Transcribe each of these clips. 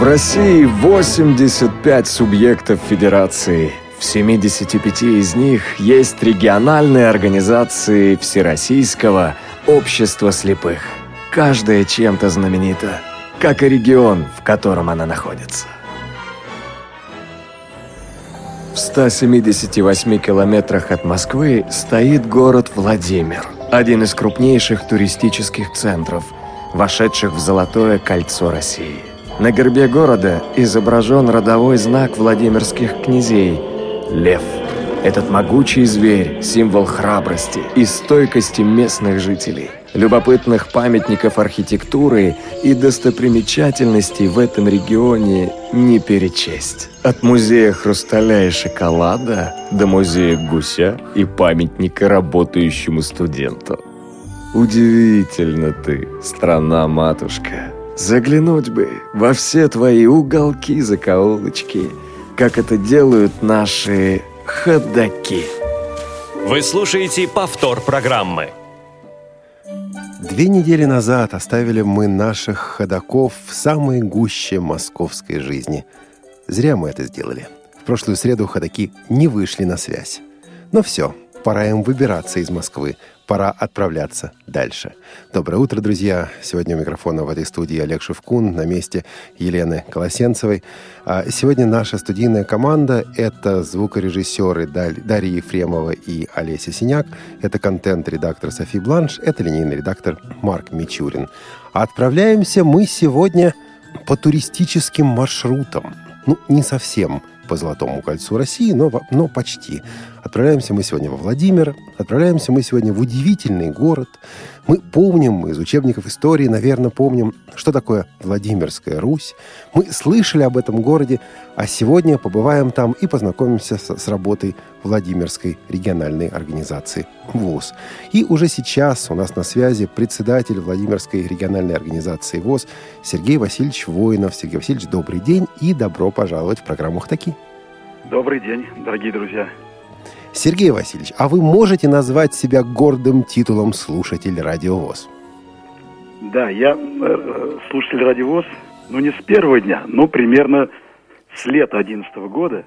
В России 85 субъектов федерации. В 75 из них есть региональные организации Всероссийского общества слепых. Каждая чем-то знаменита, как и регион, в котором она находится. В 178 километрах от Москвы стоит город Владимир, один из крупнейших туристических центров, вошедших в Золотое кольцо России. На гербе города изображен родовой знак Владимирских князей – лев. Этот могучий зверь – символ храбрости и стойкости местных жителей. Любопытных памятников архитектуры и достопримечательностей в этом регионе не перечесть. От музея хрусталя и шоколада до музея гуся и памятника работающему студенту. Удивительно ты, страна-матушка. Заглянуть бы во все твои уголки-закоулочки, как это делают наши ходаки. Вы слушаете повтор программы. Две недели назад оставили мы наших ходаков в самой гуще московской жизни. Зря мы это сделали. В прошлую среду ходаки не вышли на связь. Но все, пора им выбираться из Москвы, пора отправляться дальше. Доброе утро, друзья. Сегодня у микрофона в этой студии Олег Шевкун на месте Елены Колосенцевой. А сегодня наша студийная команда — это звукорежиссеры Дарья Ефремова и Олеся Синяк, это контент-редактор Софи Бланш, это линейный редактор Марк Мичурин. отправляемся мы сегодня по туристическим маршрутам. Ну, не совсем по Золотому кольцу России, но, но почти. Отправляемся мы сегодня во Владимир, отправляемся мы сегодня в удивительный город. Мы помним, из учебников истории, наверное, помним, что такое Владимирская Русь. Мы слышали об этом городе, а сегодня побываем там и познакомимся с, с работой Владимирской региональной организации ВОЗ. И уже сейчас у нас на связи председатель Владимирской региональной организации ВОЗ Сергей Васильевич Воинов. Сергей Васильевич, добрый день и добро пожаловать в программу «Хтаки». Добрый день, дорогие друзья. Сергей Васильевич, а вы можете назвать себя гордым титулом слушатель радиовоз? Да, я э, слушатель радиовоз, ну не с первого дня, но примерно с лета 2011 года.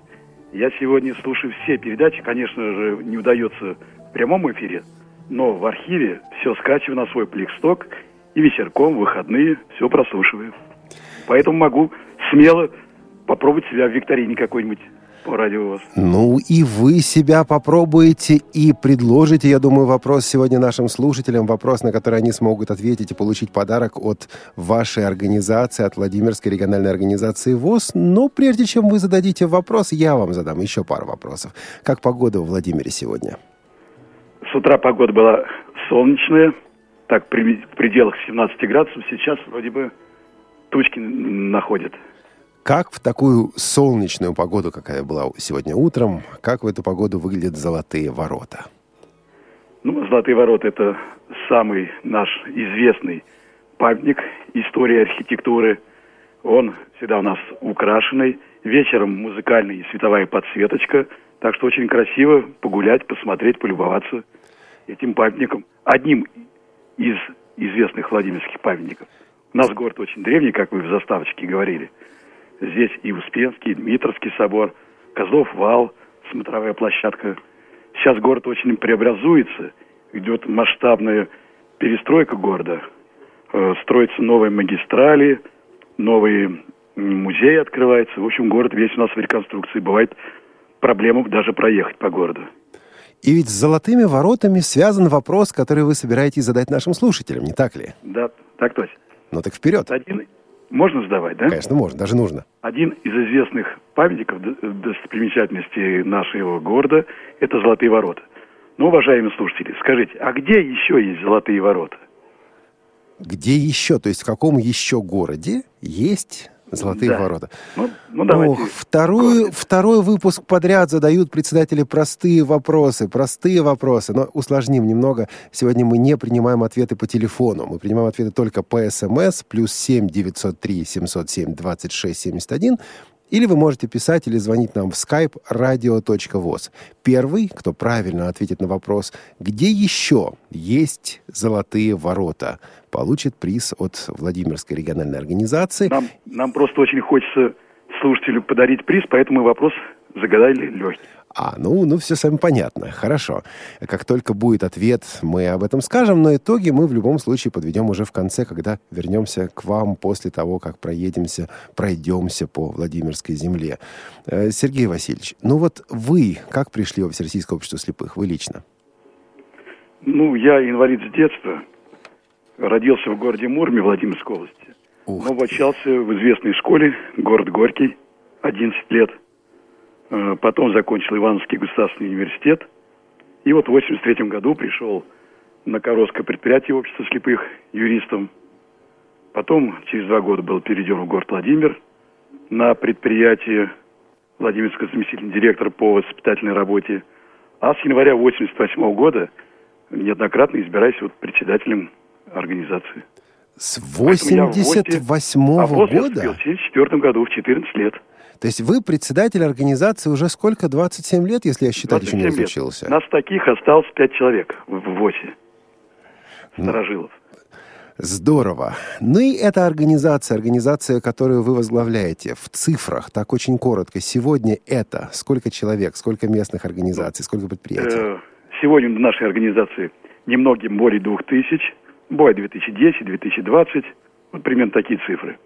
Я сегодня слушаю все передачи, конечно же, не удается в прямом эфире, но в архиве все скачиваю на свой пликсток и вечерком, в выходные все прослушиваю. Поэтому могу смело попробовать себя в викторине какой-нибудь по радио Ну и вы себя попробуете и предложите, я думаю, вопрос сегодня нашим слушателям, вопрос, на который они смогут ответить и получить подарок от вашей организации, от Владимирской региональной организации ВОЗ. Но прежде чем вы зададите вопрос, я вам задам еще пару вопросов. Как погода в Владимире сегодня? С утра погода была солнечная, так при, в пределах 17 градусов. Сейчас вроде бы тучки находят. Как в такую солнечную погоду, какая была сегодня утром, как в эту погоду выглядят Золотые ворота? Ну, Золотые ворота – это самый наш известный памятник истории архитектуры. Он всегда у нас украшенный. Вечером музыкальная и световая подсветочка. Так что очень красиво погулять, посмотреть, полюбоваться этим памятником. Одним из известных владимирских памятников. У нас город очень древний, как вы в заставочке говорили – Здесь и Успенский, и Дмитровский собор, Козлов вал, смотровая площадка. Сейчас город очень преобразуется, идет масштабная перестройка города. Э, строятся новые магистрали, новые музеи открываются. В общем, город весь у нас в реконструкции. Бывает проблема даже проехать по городу. И ведь с золотыми воротами связан вопрос, который вы собираетесь задать нашим слушателям, не так ли? Да, так точно. Ну так вперед. Один, можно сдавать, да? Конечно, можно, даже нужно. Один из известных памятников достопримечательностей нашего города – это Золотые ворота. Ну, уважаемые слушатели, скажите, а где еще есть Золотые ворота? Где еще, то есть в каком еще городе есть Золотые да. ворота. Ну, ну давайте. Ох, вторую, второй выпуск подряд задают председатели простые вопросы, простые вопросы. Но усложним немного. Сегодня мы не принимаем ответы по телефону. Мы принимаем ответы только по СМС, плюс 7 903 707 26 71 Или вы можете писать или звонить нам в skype radio.voz. Первый, кто правильно ответит на вопрос, где еще есть золотые ворота, получит приз от Владимирской региональной организации. Нам, нам просто очень хочется слушателю подарить приз, поэтому вопрос загадали легкий. А, ну, ну, все сами понятно. Хорошо. Как только будет ответ, мы об этом скажем, но итоги мы в любом случае подведем уже в конце, когда вернемся к вам после того, как проедемся, пройдемся по Владимирской земле. Э, Сергей Васильевич, ну вот вы как пришли в Всероссийское общество слепых? Вы лично? Ну, я инвалид с детства. Родился в городе Мурме, Владимирской области. Ух но обучался в известной школе, город Горький, 11 лет. Э, Потом закончил Ивановский государственный университет. И вот в 83 году пришел на Коровское предприятие общества слепых юристом. Потом через два года был переведен в город Владимир на предприятие Владимирского заместитель директора по воспитательной работе. А с января 88 года неоднократно избираюсь вот председателем организации. С Поэтому я в ВОСе, 88 а ВОЗ я года? вступил в 74 году, в 14 лет. То есть вы председатель организации уже сколько? 27 лет, если я считать еще не 27 лет. разучился? Нас таких осталось 5 человек в ВОСе. Ну. Старожилов. Здорово. Ну и эта организация, организация, которую вы возглавляете, в цифрах, так очень коротко, сегодня это сколько человек, сколько местных организаций, сколько предприятий? Э, Сегодня в нашей организации немногим более 2000. Бывает 2010, 2020. Вот примерно такие цифры.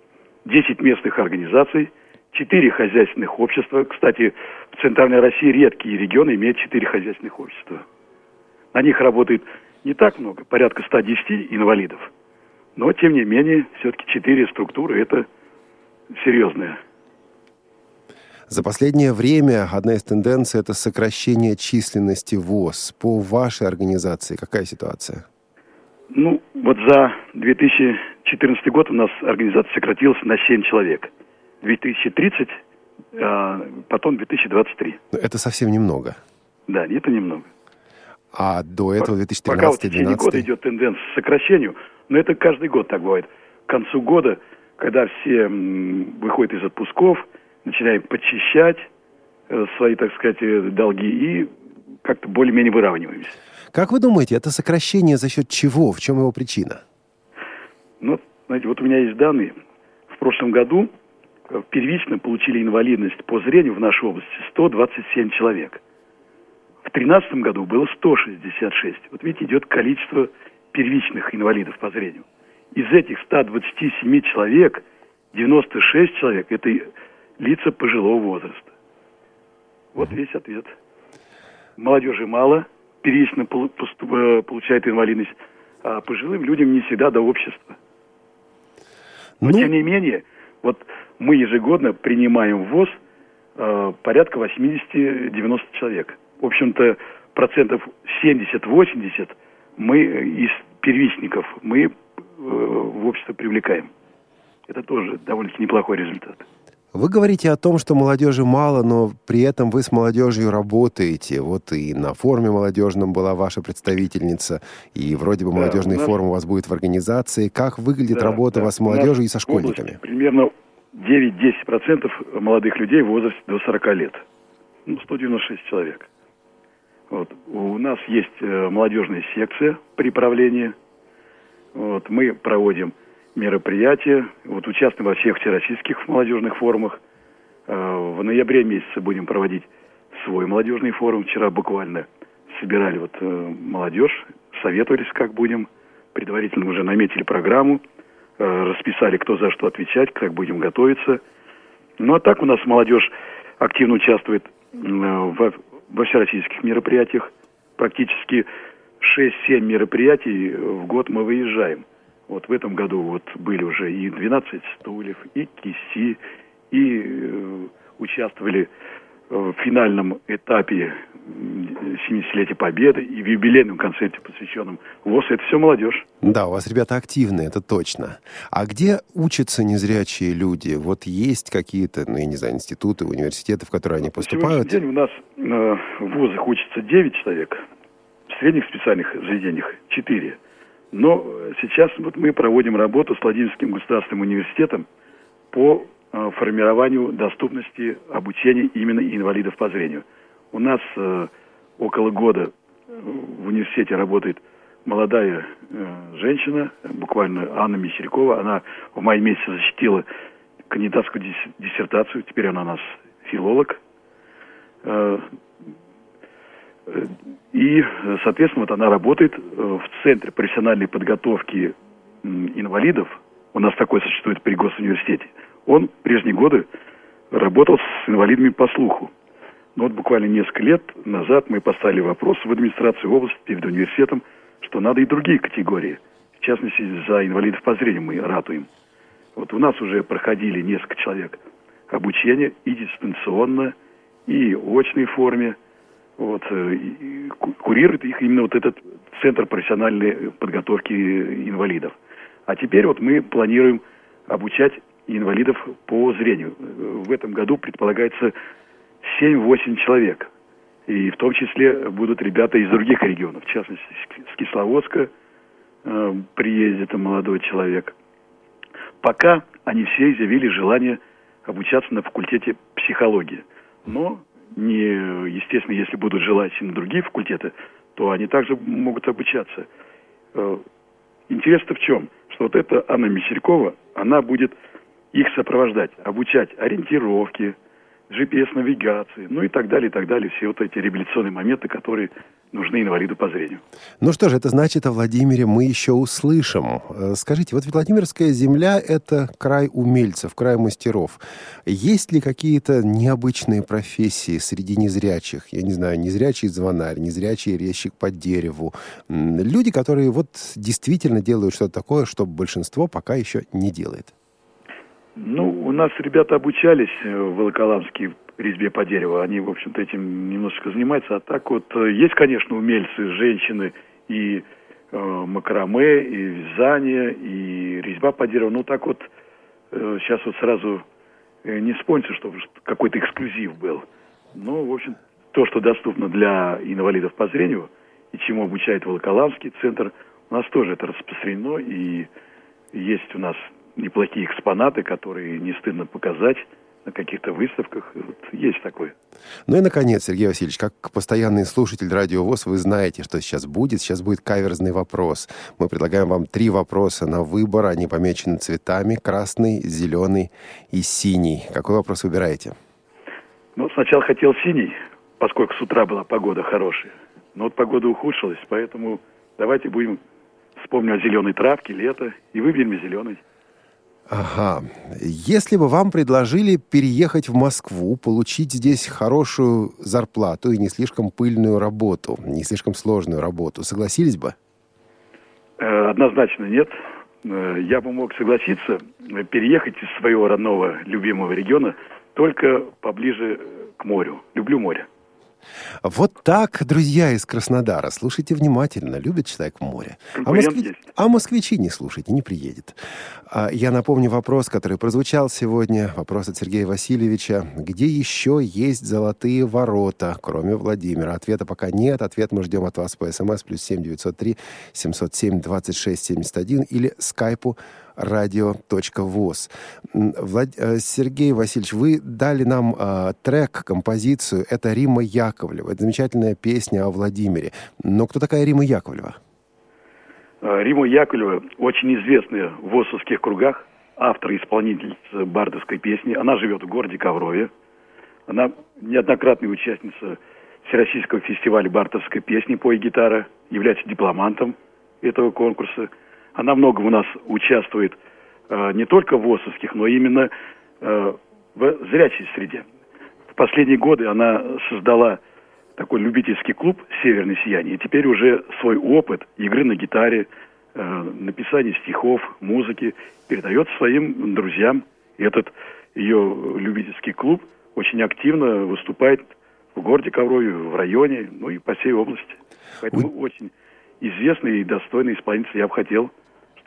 10 местных организаций, 4 хозяйственных общества. Кстати, в Центральной России редкие регионы имеют 4 хозяйственных общества. На них работает не так много, порядка 110 инвалидов. Но, тем не менее, все-таки 4 структуры – это серьезное. За последнее время одна из тенденций – это сокращение численности ВОЗ. По вашей организации какая ситуация? Ну, вот за 2014 год у нас организация сократилась на 7 человек. 2030, а потом 2023. Ну, Это совсем немного. Да, это немного. А до этого Пока вот в течение года 2013-2012? идет тенденция к сокращению, но это каждый год так бывает. К концу года, когда все выходят из отпусков, начинаем подчищать э, свои, так сказать, э, долги и как-то более-менее выравниваемся. Как вы думаете, это сокращение за счет чего? В чем его причина? Ну, знаете, вот у меня есть данные. В прошлом году первично получили инвалидность по зрению в нашей области 127 человек. В 2013 году было 166. Вот видите, идет количество первичных инвалидов по зрению. Из этих 127 человек 96 человек – это лица пожилого возраста. Вот весь ответ. Молодежи мало, первично э, получает инвалидность, а пожилым людям не всегда до общества. Но, Ну, тем не менее, вот мы ежегодно принимаем в ВОЗ э, порядка 80-90 человек. В общем-то, процентов 70-80 мы э, из первичников мы э, в общество привлекаем. Это тоже довольно-таки неплохой результат. Вы говорите о том, что молодежи мало, но при этом вы с молодежью работаете. Вот и на форуме молодежном была ваша представительница, и вроде бы Да, молодежный нас- форум у вас будет в организации. Как выглядит Да, работа да. вас с молодежью и со школьниками? Примерно 9-10% молодых людей в возрасте до 40 лет. Ну, 196 человек. Вот. У нас есть э, молодежная секция при правлении. Вот. Мы проводим мероприятия, вот, участвуем во всех всероссийских молодежных форумах. Э, В ноябре месяце будем проводить свой молодежный форум. Вчера буквально собирали вот, э, молодежь, советовались, как будем. Предварительно уже наметили программу, э, расписали, кто за что отвечать, как будем готовиться. Ну а так у нас молодежь активно участвует м, во, во всероссийских мероприятиях. Практически 6-7 мероприятий в год мы выезжаем. Вот в этом году вот были уже и 12 стульев, и киси, и э, участвовали в финальном этапе м, 70-летия Победы и в юбилейном концерте, посвященном ВОЗ. Это все молодежь. Да, у вас ребята активные, это точно. А где учатся незрячие люди? Вот есть какие-то, ну, я не знаю, институты, университеты, в которые они поступают? день у нас э, в вузах учатся 9 человек, в средних специальных заведениях 4. Но э, сейчас вот мы проводим работу с Владимирским государственным университетом по э, формированию доступности обучения именно инвалидов по зрению. У нас э, около года в университете работает молодая женщина, буквально Анна Мещерякова. Она в мае месяце защитила кандидатскую диссертацию, теперь она у нас филолог. И, соответственно, вот она работает в Центре профессиональной подготовки инвалидов у нас такой существует при госуниверситете, он в прежние годы работал с инвалидами по слуху. Но вот буквально несколько лет назад мы поставили вопрос в администрации области перед университетом, что надо и другие категории. В частности, за инвалидов по зрению мы ратуем. Вот у нас уже проходили несколько человек обучение и дистанционно, и в очной форме. Вот, э, курирует их именно вот этот Центр профессиональной подготовки инвалидов. А теперь вот мы планируем обучать инвалидов по зрению. В этом году предполагается 7-8 человек. И в том числе будут ребята из других регионов, в частности, с Кисловодска э, приедет молодой человек. Пока они все изъявили желание обучаться на факультете психологии. Но, не, естественно, если будут желать и на другие факультеты, то они также могут обучаться. Э, Интерес-то в чем? Что вот эта Анна Мещерякова, она будет их сопровождать, обучать ориентировки, GPS-навигации, ну и так далее, и так далее. Все вот эти революционные моменты, которые нужны инвалиду по зрению. Ну что же, это значит, о Владимире мы еще услышим. Э, скажите, вот Владимирская земля – это край умельцев, край мастеров. Есть ли какие-то необычные профессии среди незрячих? Я не знаю, незрячий звонарь, незрячий резчик по дереву. Люди, которые вот действительно делают что-то такое, что большинство пока еще не делает. Ну, у нас ребята обучались э, в Волоколамске резьбе по дереву. Они, в общем-то, этим немножечко занимаются. А так вот, э, есть, конечно, умельцы, женщины и э, макраме, и вязание, и резьба по дереву. Ну, так вот, э, сейчас вот сразу э, не вспомнится, чтобы какой-то эксклюзив был. Ну, в общем, то, что доступно для инвалидов по зрению, и чему обучает Волоколамский центр, у нас тоже это распространено, и есть у нас неплохие экспонаты, которые не стыдно показать на каких-то выставках. Вот есть такое. Ну и, наконец, Сергей Васильевич, как постоянный слушатель Радио ВОЗ, вы знаете, что сейчас будет. Сейчас будет каверзный вопрос. Мы предлагаем вам три вопроса на выбор. Они помечены цветами. Красный, зеленый и синий. Какой вопрос выбираете? Ну, сначала хотел синий, поскольку с утра была погода хорошая. Но вот погода ухудшилась, поэтому давайте будем вспомним о зеленой травке, лето, и выберем зеленый. Ага. Если бы вам предложили переехать в Москву, получить здесь хорошую зарплату и не слишком пыльную работу, не слишком сложную работу, согласились бы? Э, однозначно нет. Э, я бы мог согласиться э, переехать из своего родного любимого региона только поближе к морю. Люблю море. Вот так, друзья из Краснодара, слушайте внимательно, любит человек море. А, москви... а москвичи не слушайте, не приедет. А я напомню вопрос, который прозвучал сегодня, вопрос от Сергея Васильевича. Где еще есть золотые ворота, кроме Владимира? Ответа пока нет, ответ мы ждем от вас по смс плюс семь девятьсот три семьсот семь двадцать шесть семьдесят один или скайпу радио.воз. Влад... Э, Сергей Васильевич, вы дали нам э, трек, композицию. Это Рима Яковлева. Это замечательная песня о Владимире. Но кто такая Рима Яковлева? Э, Рима Яковлева очень известная в ВОСовских кругах, автор и исполнительница бардовской песни. Она живет в городе Коврове. Она неоднократная участница Всероссийского фестиваля бардовской песни «Пой гитара», является дипломантом этого конкурса – она много у нас участвует э, не только в ВОСовских, но именно э, в зрячей среде. В последние годы она создала такой любительский клуб «Северное сияние». И теперь уже свой опыт игры на гитаре, э, написания стихов, музыки передает своим друзьям. И этот ее любительский клуб очень активно выступает в городе Коврове, в районе, ну и по всей области. Поэтому Вы... очень известный и достойный исполнитель я бы хотел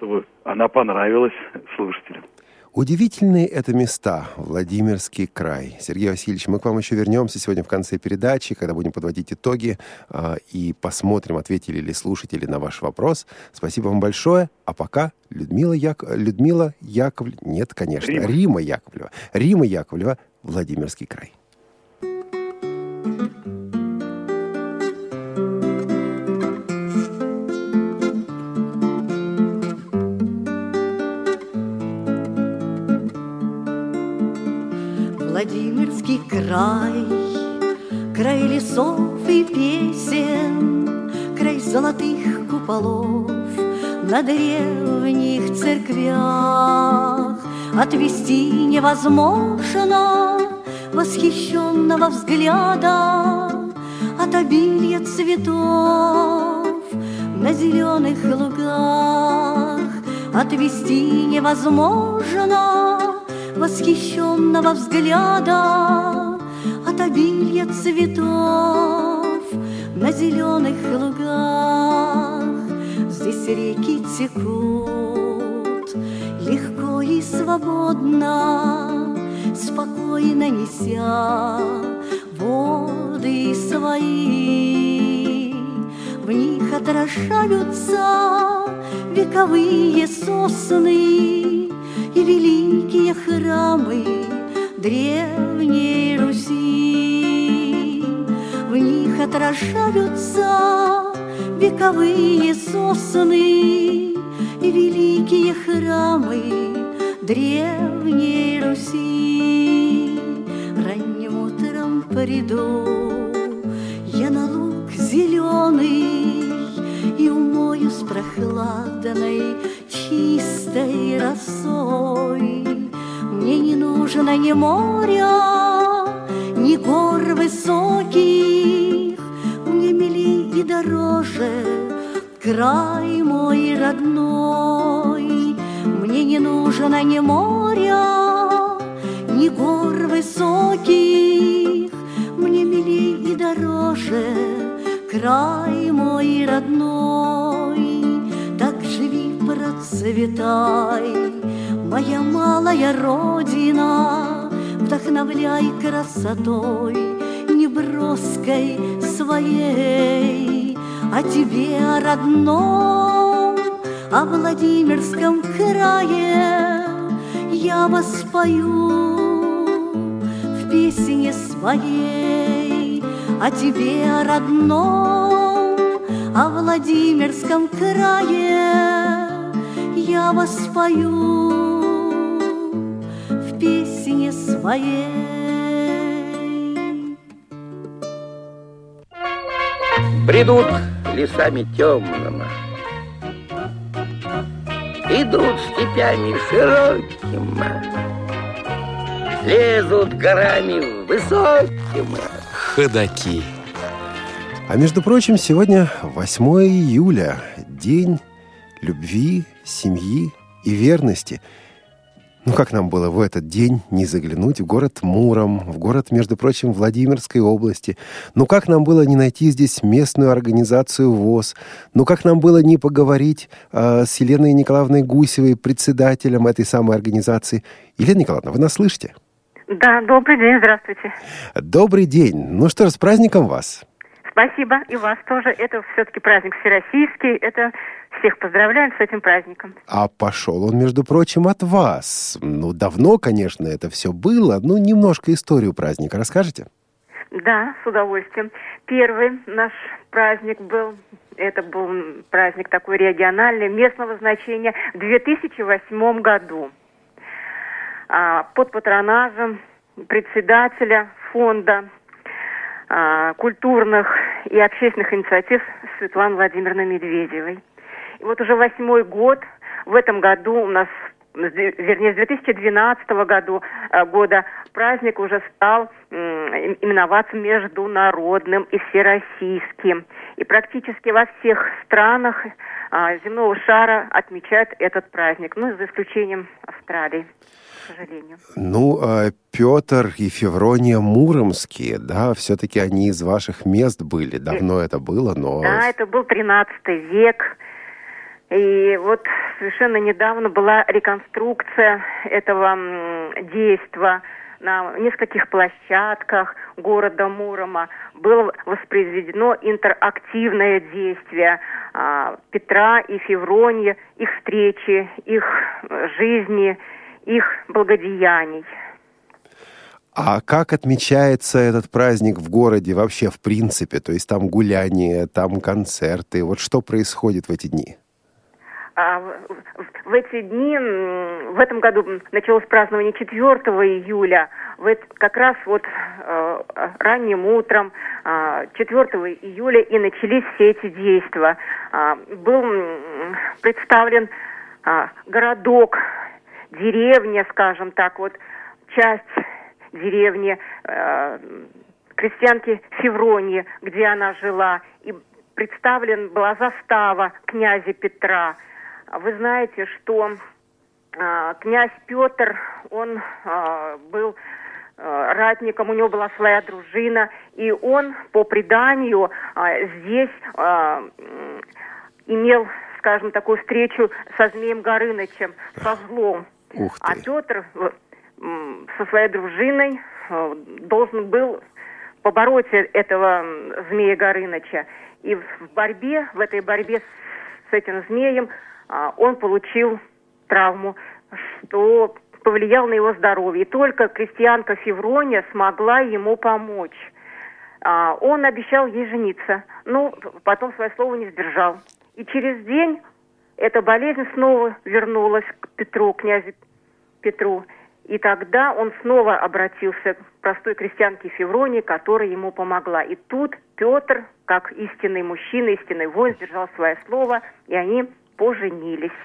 чтобы она понравилась слушателям. Удивительные это места, Владимирский край. Сергей Васильевич, мы к вам еще вернемся сегодня в конце передачи, когда будем подводить итоги э, и посмотрим, ответили ли слушатели на ваш вопрос. Спасибо вам большое. А пока Людмила, Як... Людмила Яковлева... Нет, конечно, Рима. Рима Яковлева. Рима Яковлева, Владимирский край. Край, край лесов и песен, край золотых куполов на древних церквях. Отвести невозможно восхищенного взгляда от обилия цветов на зеленых лугах. Отвести невозможно восхищенного взгляда от обилия цветов на зеленых лугах. Здесь реки текут легко и свободно, спокойно неся воды свои. В них отражаются вековые сосны, и великие храмы древней отражаются вековые сосны и великие храмы древней Руси. Ранним утром приду я на луг зеленый и умою с прохладной чистой росой. Мне не нужно ни моря, ни гор милей и дороже. Край мой родной. Мне не нужно ни моря, ни гор высоких, Мне милей и дороже. Край мой родной процветай, моя малая родина, вдохновляй красотой. Неброской своей, о тебе, о родном, о Владимирском крае я воспою в песне своей, о тебе, о родном, о Владимирском крае я воспою в песне своей. Бредут лесами темными, Идут степями широкими, Лезут горами высокими. Ходаки. А между прочим, сегодня 8 июля, день любви, семьи и верности. Ну как нам было в этот день не заглянуть в город Муром, в город, между прочим, Владимирской области? Ну как нам было не найти здесь местную организацию ВОЗ? Ну как нам было не поговорить э, с Еленой Николаевной Гусевой, председателем этой самой организации? Елена Николаевна, вы нас слышите? Да, добрый день, здравствуйте. Добрый день. Ну что ж, с праздником вас. Спасибо, и вас тоже. Это все-таки праздник всероссийский. Это всех поздравляем с этим праздником. А пошел он, между прочим, от вас. Ну, давно, конечно, это все было. Ну, немножко историю праздника расскажете? Да, с удовольствием. Первый наш праздник был, это был праздник такой региональный, местного значения, в 2008 году. А, под патронажем председателя фонда а, культурных и общественных инициатив Светланы Владимировны Медведевой. И вот уже восьмой год, в этом году у нас вернее, с 2012 году, э, года праздник уже стал именоваться международным и всероссийским. И практически во всех странах а, земного шара отмечают этот праздник, ну, за исключением Австралии к сожалению. Ну, а Петр и Феврония Муромские, да, все-таки они из ваших мест были. Давно это было, но... Да, это был 13 век. И вот совершенно недавно была реконструкция этого действия на нескольких площадках города Мурома было воспроизведено интерактивное действие а, Петра и Февронии, их встречи, их жизни, их благодеяний. А как отмечается этот праздник в городе вообще в принципе? То есть там гуляния, там концерты. Вот что происходит в эти дни? А в эти дни, в этом году началось празднование 4 июля. Как раз вот э, ранним утром э, 4 июля и начались все эти действия. Э, был представлен городок, деревня, скажем так, вот часть деревни э, крестьянки Февронии, где она жила, и представлен была застава князя Петра – вы знаете, что э, князь Петр, он э, был э, ратником, у него была своя дружина, и он, по преданию, э, здесь э, имел, скажем, такую встречу со Змеем Горынычем, со злом. Ух а ты. А Петр со своей дружиной должен был побороть этого Змея Горыныча. И в борьбе, в этой борьбе с этим змеем а, он получил травму, что повлиял на его здоровье. И только крестьянка Феврония смогла ему помочь. А, он обещал ей жениться, но потом свое слово не сдержал. И через день эта болезнь снова вернулась к Петру, князю Петру. И тогда он снова обратился к простой крестьянке Февронии, которая ему помогла. И тут Петр, как истинный мужчина, истинный воин, сдержал свое слово, и они поженились.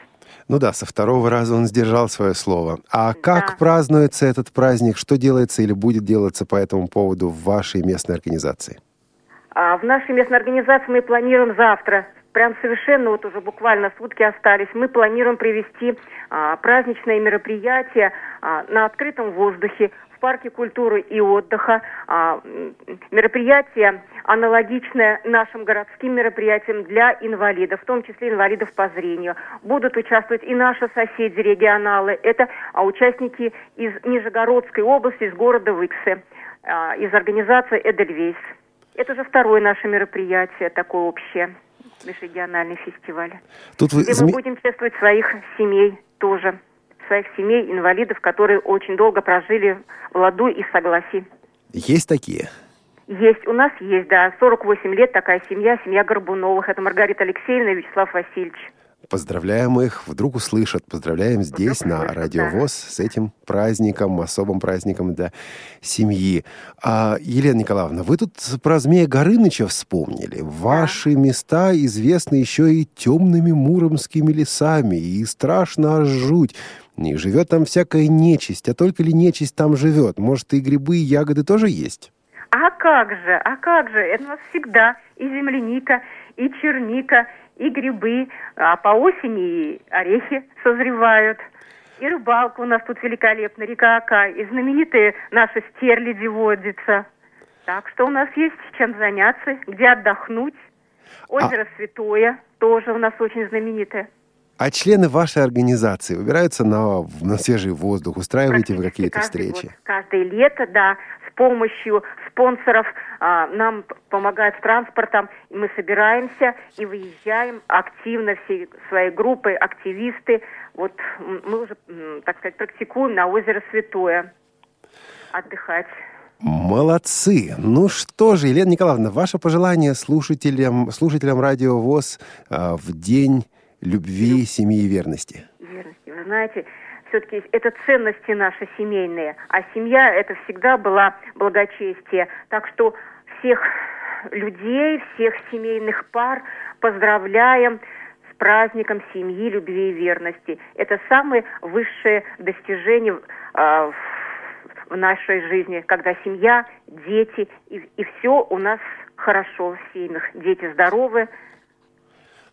Ну да, со второго раза он сдержал свое слово. А как да. празднуется этот праздник? Что делается или будет делаться по этому поводу в вашей местной организации? А в нашей местной организации мы планируем завтра, прям совершенно вот уже буквально сутки остались, мы планируем провести а, праздничное мероприятие а, на открытом воздухе в парке культуры и отдыха. А, мероприятие аналогичное нашим городским мероприятиям для инвалидов, в том числе инвалидов по зрению. Будут участвовать и наши соседи, регионалы. Это а, участники из Нижегородской области, из города Выксы, а, из организации «Эдельвейс». Это уже второе наше мероприятие, такое общее, межрегиональный фестиваль. Тут вы... Где мы будем чествовать своих семей тоже своих семей, инвалидов, которые очень долго прожили в ладу и согласии. Есть такие? Есть, у нас есть, да. 48 лет такая семья, семья Горбуновых. Это Маргарита Алексеевна и Вячеслав Васильевич. Поздравляем их, вдруг услышат. Поздравляем здесь, вдруг на Радио ВОЗ, с этим праздником, особым праздником для семьи. А, Елена Николаевна, вы тут про Змея Горыныча вспомнили. Ваши да. места известны еще и темными муромскими лесами, и страшно жуть. И живет там всякая нечисть, а только ли нечисть там живет? Может, и грибы, и ягоды тоже есть? А как же, а как же, это у нас всегда и земляника, и черника, и грибы, а по осени и орехи созревают. И рыбалка у нас тут великолепная, река Ака, и знаменитые наши стерляди водятся. Так что у нас есть чем заняться, где отдохнуть. Озеро а... Святое тоже у нас очень знаменитое. А члены вашей организации выбираются на, на свежий воздух, устраиваете вы какие-то встречи? Год, каждое лето, да, с помощью спонсоров а, нам помогают с транспортом, и мы собираемся и выезжаем активно всей своей группой, активисты. Вот мы уже, так сказать, практикуем на озеро Святое отдыхать. Молодцы! Ну что же, Елена Николаевна, ваше пожелание слушателям, слушателям Радио ВОЗ э, в день любви, Люб... семьи и верности? Верности. Вы знаете, все-таки это ценности наши семейные, а семья это всегда была благочестие. Так что всех людей, всех семейных пар поздравляем с праздником семьи, любви и верности. Это самое высшее достижение э, в нашей жизни, когда семья, дети и, и все у нас хорошо в семьях. Дети здоровы,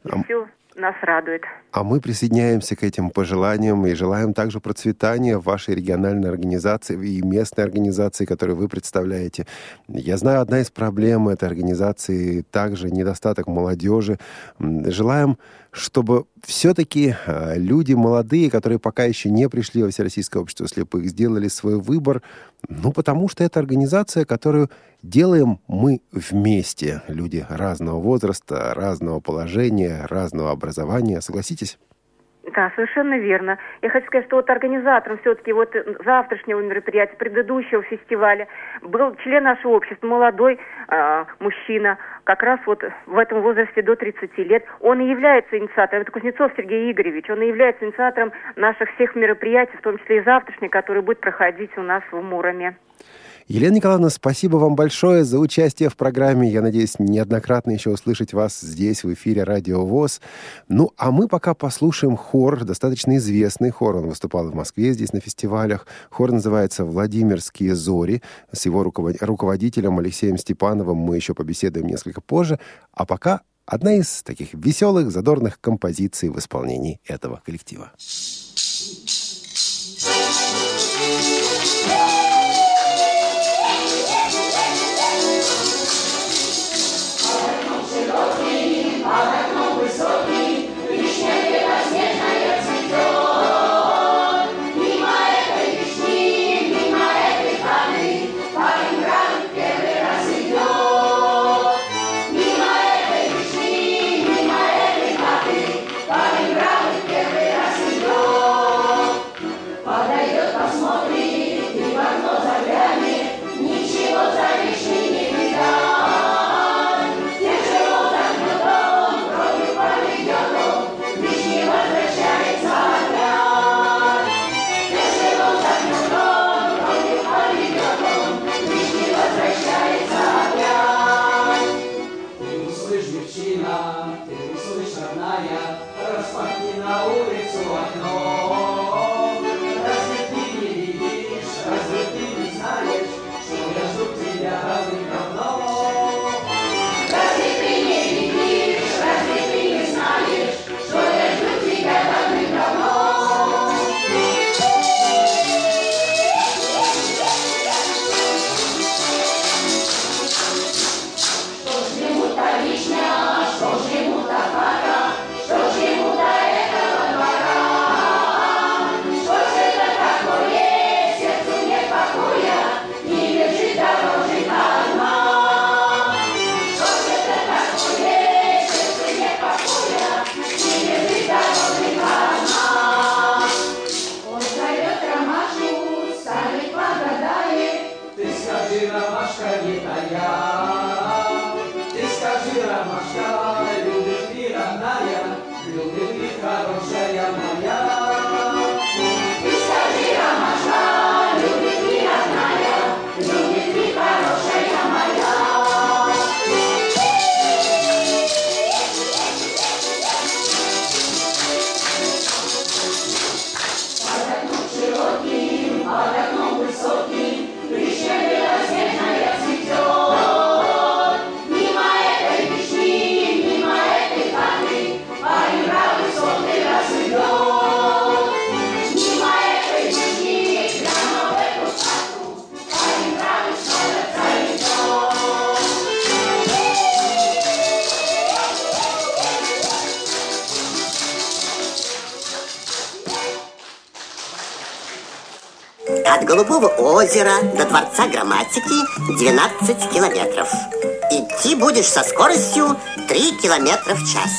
и а, все нас радует. А мы присоединяемся к этим пожеланиям и желаем также процветания вашей региональной организации и местной организации, которую вы представляете. Я знаю, одна из проблем этой организации также недостаток молодежи. Желаем чтобы все-таки а, люди молодые, которые пока еще не пришли во Всероссийское общество слепых, сделали свой выбор, ну, потому что это организация, которую делаем мы вместе. Люди разного возраста, разного положения, разного образования. Согласитесь? Да, совершенно верно. Я хочу сказать, что вот организатором все-таки вот завтрашнего мероприятия, предыдущего фестиваля был член нашего общества, молодой э, мужчина, как раз вот в этом возрасте до 30 лет. Он и является инициатором, это Кузнецов Сергей Игоревич, он и является инициатором наших всех мероприятий, в том числе и завтрашний, который будет проходить у нас в Муроме. Елена Николаевна, спасибо вам большое за участие в программе. Я надеюсь, неоднократно еще услышать вас здесь, в эфире Радио ВОЗ. Ну, а мы пока послушаем хор, достаточно известный хор. Он выступал в Москве здесь на фестивалях. Хор называется «Владимирские зори». С его руководителем Алексеем Степановым мы еще побеседуем несколько позже. А пока одна из таких веселых, задорных композиций в исполнении этого коллектива. Голубого озера до Дворца Грамматики 12 километров. Идти будешь со скоростью 3 километра в час.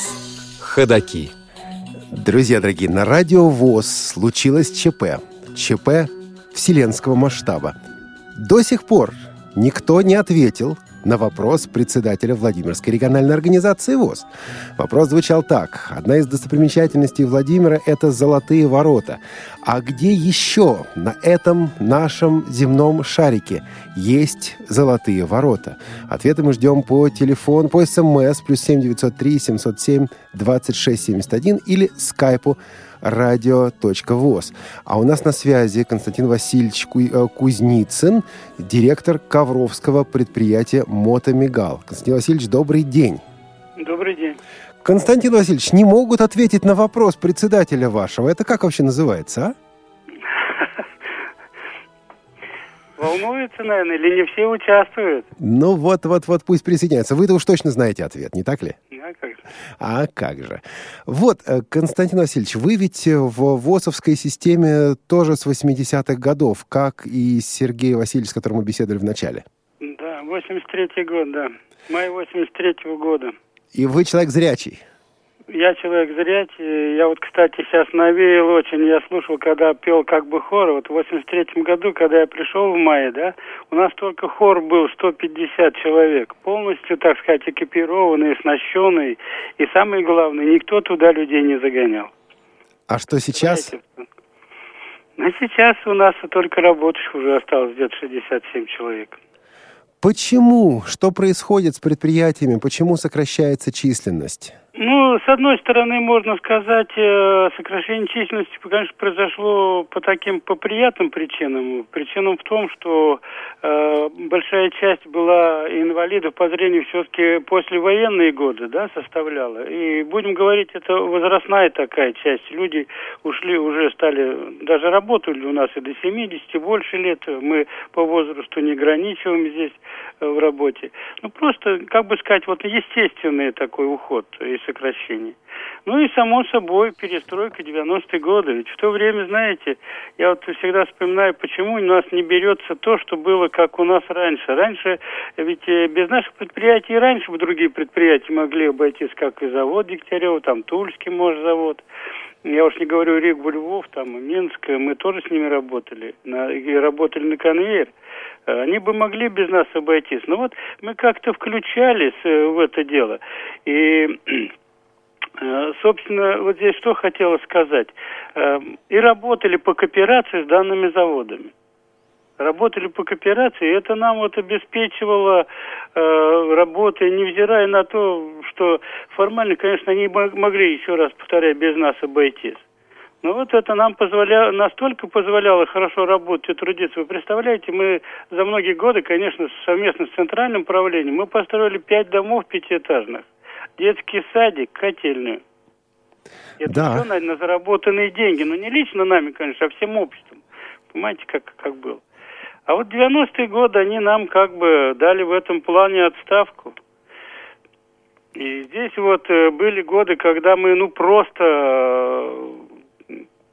Ходаки. Друзья дорогие, на радио ВОЗ случилось ЧП. ЧП вселенского масштаба. До сих пор никто не ответил на вопрос председателя Владимирской региональной организации ВОЗ. Вопрос звучал так. Одна из достопримечательностей Владимира – это золотые ворота. А где еще на этом нашем земном шарике есть золотые ворота? Ответы мы ждем по телефону, по СМС, плюс 7903 707 2671 или скайпу радио.воз. А у нас на связи Константин Васильевич э, Кузницын, директор Ковровского предприятия «Мотомигал». Константин Васильевич, добрый день. Добрый день. Константин Васильевич, не могут ответить на вопрос председателя вашего. Это как вообще называется, а? Волнуются, наверное, или не все участвуют? Ну вот, вот, вот, пусть присоединяются. Вы-то уж точно знаете ответ, не так ли? А как же? А как же. Вот, э, Константин Васильевич, вы ведь в ВОСовской системе тоже с 80-х годов, как и Сергей Васильевич, с которым мы беседовали в начале. Да, 83-й год, да. Май 83-го года. И вы человек зрячий. Я человек зрячий. Я вот, кстати, сейчас навеял очень. Я слушал, когда пел как бы хор. Вот в 83-м году, когда я пришел в мае, да, у нас только хор был 150 человек. Полностью, так сказать, экипированный, оснащенный. И самое главное, никто туда людей не загонял. А что сейчас? Знаете, а сейчас у нас только рабочих уже осталось где-то 67 человек. Почему? Что происходит с предприятиями? Почему сокращается численность? Ну, с одной стороны, можно сказать, э, сокращение численности, конечно, произошло по таким, по приятным причинам. Причинам в том, что э, большая часть была инвалидов по зрению все-таки послевоенные годы, да, составляла. И будем говорить, это возрастная такая часть. Люди ушли, уже стали, даже работали у нас и до 70, больше лет. Мы по возрасту не ограничиваем здесь э, в работе. Ну, просто, как бы сказать, вот естественный такой уход из сокращений. Ну и, само собой, перестройка 90-е годы. Ведь в то время, знаете, я вот всегда вспоминаю, почему у нас не берется то, что было как у нас раньше. Раньше, ведь э, без наших предприятий раньше бы другие предприятия могли обойтись, как и завод Дегтярева, там Тульский, может, завод. Я уж не говорю Ригу, Львов, там, Минск, мы тоже с ними работали, на, и работали на конвейер. Они бы могли без нас обойтись. Но вот мы как-то включались э, в это дело. И Э, собственно, вот здесь что хотела сказать. Э, и работали по кооперации с данными заводами. Работали по кооперации, и это нам вот обеспечивало э, работы, невзирая на то, что формально, конечно, они могли, еще раз повторяю, без нас обойтись. Но вот это нам позволяло, настолько позволяло хорошо работать и трудиться. Вы представляете, мы за многие годы, конечно, совместно с центральным управлением, мы построили пять домов пятиэтажных детский садик, котельную. Это Да. все на, на заработанные деньги. Но не лично нами, конечно, а всем обществом. Понимаете, как, как было. А вот 90-е годы они нам как бы дали в этом плане отставку. И здесь вот э, были годы, когда мы, ну, просто, э,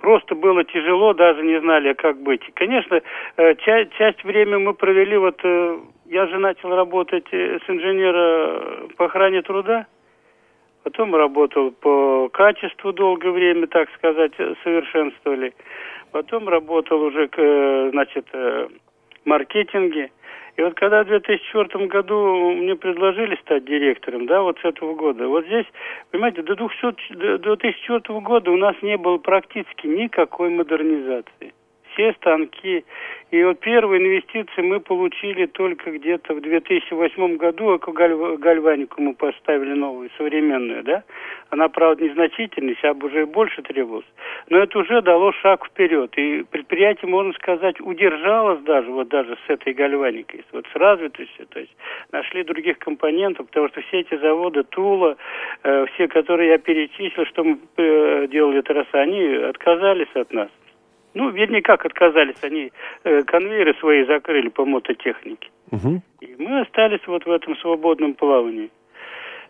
просто было тяжело, даже не знали, как быть. Конечно, э, часть, часть времени мы провели, вот, э, я же начал работать э, с инженера по охране труда. Потом работал по качеству долгое время, так сказать, совершенствовали. Потом работал уже, значит, маркетинге. И вот когда в 2004 году мне предложили стать директором, да, вот с этого года, вот здесь, понимаете, до 200, до 2004 года у нас не было практически никакой модернизации. Все станки. И вот первые инвестиции мы получили только где-то в 2008 году, гальв- гальванику мы поставили новую, современную, да. Она, правда, незначительная, сейчас бы уже больше требовалось. Но это уже дало шаг вперед. И предприятие, можно сказать, удержалось даже, вот даже с этой гальваникой, вот с развитостью. То есть нашли других компонентов, потому что все эти заводы Тула, э, все, которые я перечислил, что мы э, делали раз, они отказались от нас. Ну, вернее, как отказались, они э, конвейеры свои закрыли по мототехнике. Мгм. И мы остались вот в этом свободном плавании.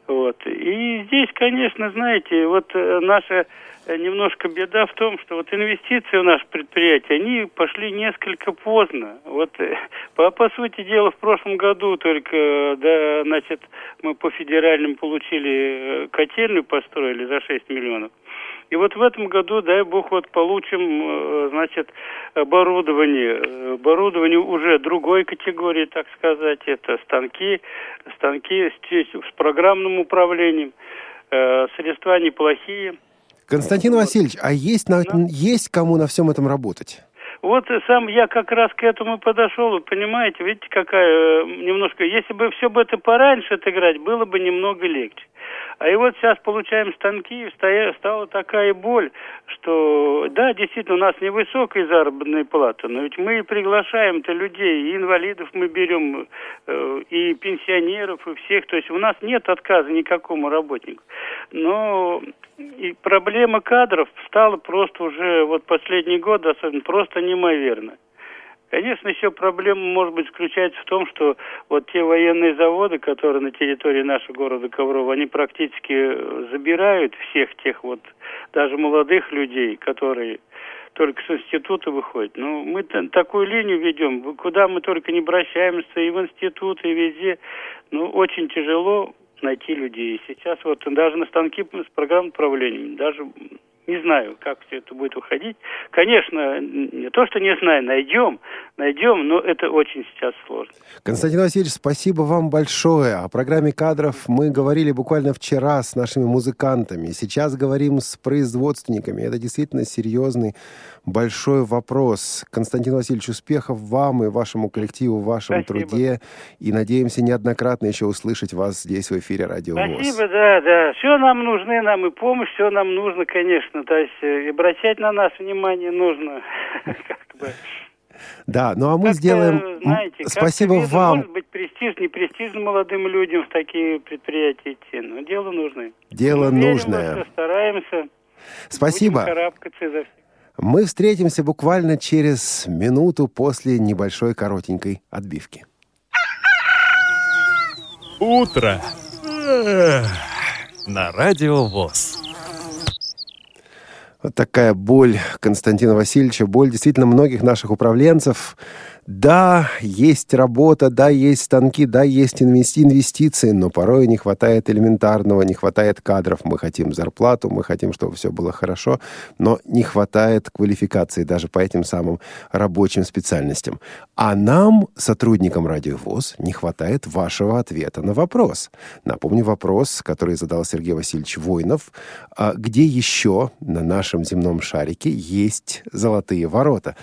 Вот. И здесь, конечно, знаете, вот э, наша э, немножко беда в том, что вот инвестиции в наше предприятие, они пошли несколько поздно. Вот э, по, по сути дела в прошлом году только, да, значит, мы по федеральным получили котельную построили за 6 миллионов. И вот в этом году, дай бог, вот получим, э, значит, оборудование. Э, Оборудование уже другой категории, так сказать. Это станки, станки с, с программным управлением. Э, Средства неплохие. Константин Васильевич, а есть, на- есть кому на всем этом работать? Вот сам я как раз к этому подошел, понимаете, видите, какая немножко, если бы все бы это пораньше отыграть, было бы немного легче. А и вот сейчас получаем станки, и стала такая боль, что да, действительно, у нас невысокая заработная плата, но ведь мы приглашаем-то людей, и инвалидов мы берем, э, и пенсионеров, и всех, то есть у нас нет отказа никакому работнику. Но и проблема кадров стала просто уже вот последний год, особенно просто неимоверно. Конечно, еще проблема, может быть, заключается в том, что вот те военные заводы, которые на территории нашего города Коврова, они практически э, забирают всех тех вот, даже молодых людей, которые только с института выходят. Ну, мы такую линию ведем, куда мы только не обращаемся, и в институты, и везде. Ну, очень тяжело найти людей. Сейчас вот даже на станки с программным управлением, даже не знаю, как все это будет уходить. Конечно, не то, что не знаю, найдем, найдем, но это очень сейчас сложно. Константин Васильевич, спасибо вам большое. О программе кадров мы говорили буквально вчера с нашими музыкантами. Сейчас говорим с производственниками. Это действительно серьезный, большой вопрос. Константин Васильевич, успехов вам и вашему коллективу в вашем спасибо. труде. И надеемся неоднократно еще услышать вас здесь в эфире Радио Спасибо, да, да. Все нам нужны, нам и помощь, все нам нужно, конечно. То есть э, обращать на нас внимание нужно. Да, ну а мы сделаем... Знаете, Спасибо вам. Может быть, престиж, не престижно молодым людям в такие предприятия идти, но дело нужное. Дело мы нужное. Верим, стараемся. Спасибо. Мы встретимся буквально через минуту после небольшой коротенькой отбивки. Утро. На радио ВОЗ. Вот такая боль Константина Васильевича, боль действительно многих наших управленцев – да, есть работа, да, есть станки, да, есть инвестиции, но порой не хватает элементарного, не хватает кадров. Мы хотим зарплату, мы хотим, чтобы все было хорошо, но не хватает квалификации даже по этим самым рабочим специальностям. А нам, сотрудникам Радиовоз, не хватает вашего ответа на вопрос. Напомню вопрос, который задал Сергей Васильевич Войнов. А где еще на нашем земном шарике есть золотые ворота?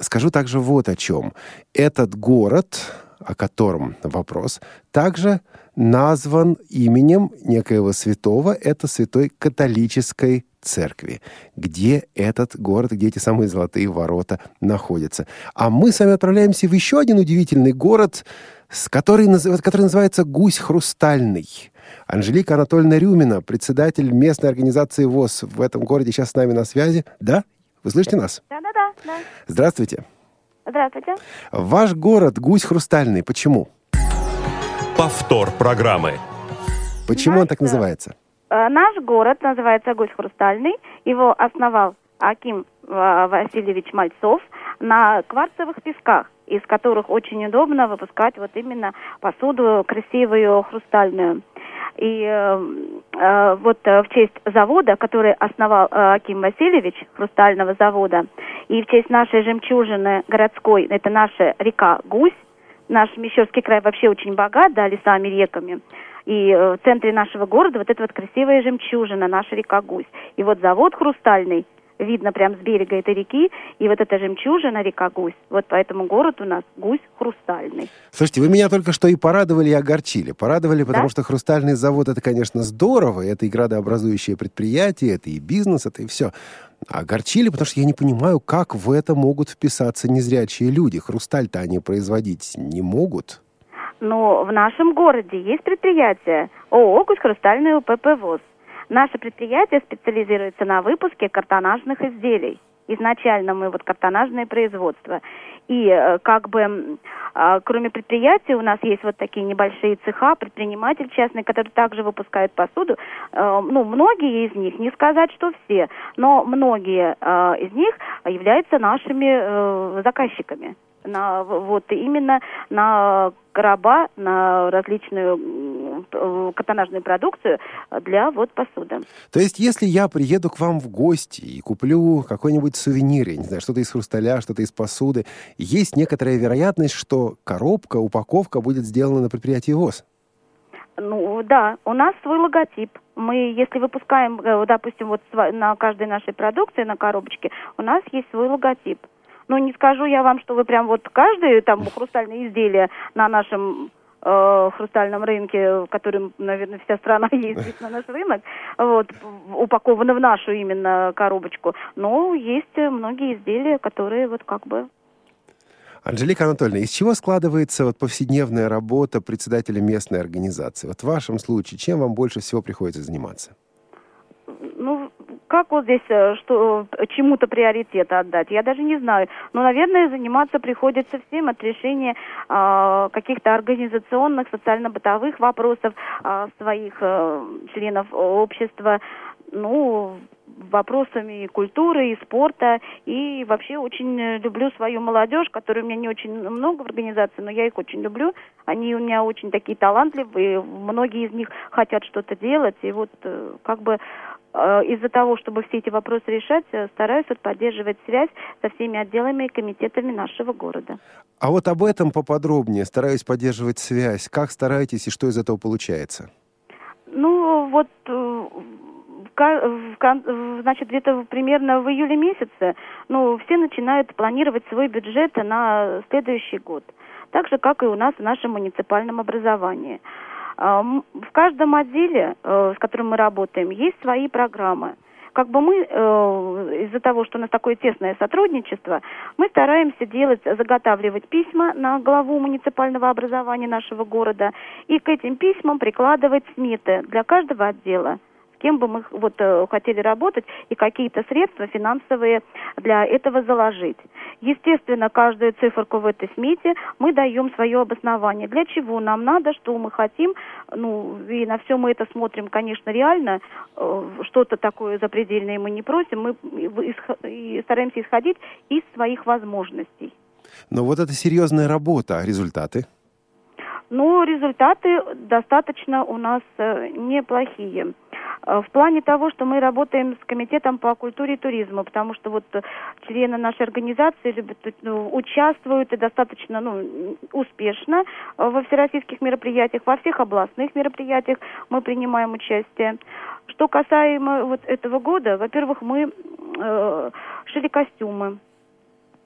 Скажу также вот о чем. Этот город, о котором вопрос, также назван именем некоего святого, это святой католической церкви, где этот город, где эти самые золотые ворота находятся. А мы с вами отправляемся в еще один удивительный город, который, который называется «Гусь хрустальный». Анжелика Анатольевна Рюмина, председатель местной организации ВОЗ в этом городе, сейчас с нами на связи. Да? Вы слышите нас? Да-да-да. да. Здравствуйте. Здравствуйте. Ваш город Гусь Хрустальный. Почему? Повтор программы. Почему Знаете, он так называется? Э, наш город называется Гусь Хрустальный. Его основал Аким э, Васильевич Мальцов на кварцевых песках, из которых очень удобно выпускать вот именно посуду красивую, хрустальную. И э, э, вот э, в честь завода, который основал э, Аким Васильевич, хрустального завода, и в честь нашей жемчужины городской, это наша река Гусь, наш Мещерский край вообще очень богат, да, лесами, реками. И э, в центре нашего города вот эта вот красивая жемчужина, наша река Гусь. И вот завод хрустальный, видно прям с берега этой реки, и вот эта жемчужина, река Гусь, вот поэтому город у нас Гусь хрустальный. Слушайте, вы меня только что и порадовали, и огорчили. Порадовали, потому да? что хрустальный завод, это, конечно, здорово, это и градообразующее предприятие, это и бизнес, это и все. А огорчили, потому что я не понимаю, как в это могут вписаться незрячие люди. Хрусталь-то они производить не могут. Но в нашем городе есть предприятие ООО «Гусь хрустальный УПП ВОЗ». Наше предприятие специализируется на выпуске картонажных изделий. Изначально мы вот картонажное производство. И э, как бы а, кроме предприятий у нас есть вот такие небольшие цеха, предприниматель частный, который также выпускает посуду. Э, ну, многие из них, не сказать, что все, но многие э, из них являются нашими заказчиками на вот именно на короба, на различную катонажную продукцию для вот посуды. То есть, если я приеду к вам в гости и куплю какой-нибудь сувенир, я не знаю, что-то из хрусталя, что-то из посуды, есть некоторая вероятность, что коробка, упаковка будет сделана на предприятии ВОЗ? Ну, да, у нас свой логотип. Мы, если выпускаем, э, допустим, вот на каждой нашей продукции, на коробочке, у нас есть свой логотип. Ну, не скажу я вам, что вы прям вот каждое там хрустальное изделие на нашем э, хрустальном рынке, в котором, наверное, вся страна ездит на наш рынок, вот, упакованы в нашу именно коробочку. Но есть многие изделия, которые вот как бы Анжелика Анатольевна, из чего складывается вот повседневная работа председателя местной организации? Вот в вашем случае, чем вам больше всего приходится заниматься? Как вот здесь э, что чему-то приоритет отдать, я даже не знаю. Но, наверное, заниматься приходится всем от решения э, каких-то организационных, социально-бытовых вопросов э, своих э, членов общества. Ну, вопросами культуры и спорта. И вообще очень люблю свою молодежь, которой у меня не очень много в организации, но я их очень люблю. Они у меня очень такие талантливые, многие из них хотят что-то делать. И вот э, как бы э, из-за того, чтобы все эти вопросы решать, э, стараюсь вот поддерживать связь со всеми отделами и комитетами нашего города. А вот об этом поподробнее. Стараюсь поддерживать связь. Как стараетесь и что из этого получается? Ну, вот значит, где-то примерно в июле месяце, ну, все начинают планировать свой бюджет на следующий год. Так же, как и у нас в нашем муниципальном образовании. А, в каждом отделе, э, с которым мы работаем, есть свои программы. Как бы мы, э, из-за того, что у нас такое тесное сотрудничество, мы стараемся делать, заготавливать письма на главу муниципального образования нашего города и к этим письмам прикладывать сметы для каждого отдела кем бы мы вот э, хотели работать и какие-то средства финансовые для этого заложить. Естественно, каждую циферку в этой смете мы даем свое обоснование. Для чего нам надо, что мы хотим, ну, и на все мы это смотрим, конечно, реально, э, что-то такое запредельное мы не просим, мы стараемся исходить из своих возможностей. Но вот это серьезная работа, результаты? Ну, результаты достаточно у нас э, неплохие. Э, в плане того, что мы работаем с комитетом по культуре и туризму, потому что вот э, члены нашей организации любят, ну, участвуют и достаточно ну, успешно во всероссийских мероприятиях, во всех областных мероприятиях мы принимаем участие. Что касаемо вот этого года, во-первых, мы э, шили костюмы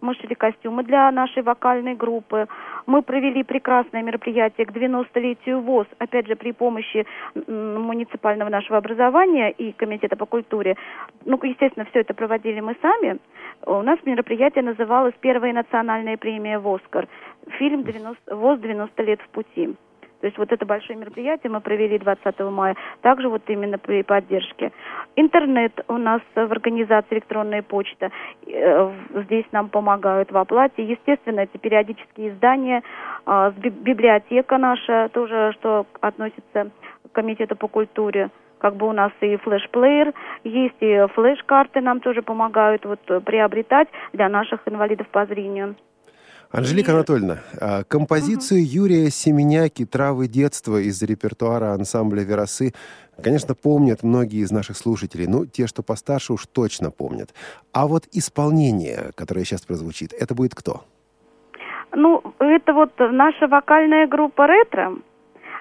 мы шили костюмы для нашей вокальной группы. Мы провели прекрасное мероприятие к 90-летию ВОЗ, опять же, при помощи муниципального нашего образования и Комитета по культуре. Ну, естественно, все это проводили мы сами. У нас мероприятие называлось «Первая национальная премия ВОСКАР». Фильм 90, «ВОЗ 90 лет в пути». То есть вот это большое мероприятие мы провели 20 мая, также вот именно при поддержке. Интернет у нас в организации электронная почта, э, здесь нам помогают в оплате. Естественно, это периодические издания, а, библиотека наша тоже, что относится к комитету по культуре как бы у нас и флеш-плеер есть, и флеш-карты нам тоже помогают вот приобретать для наших инвалидов по зрению. Анжелика Анатольевна, а, композицию угу. Юрия Семеняки «Травы детства» из репертуара ансамбля «Веросы» конечно, помнят многие из наших слушателей. Ну, те, что постарше, уж точно помнят. А вот исполнение, которое сейчас прозвучит, это будет кто? Ну, это вот наша вокальная группа «Ретро»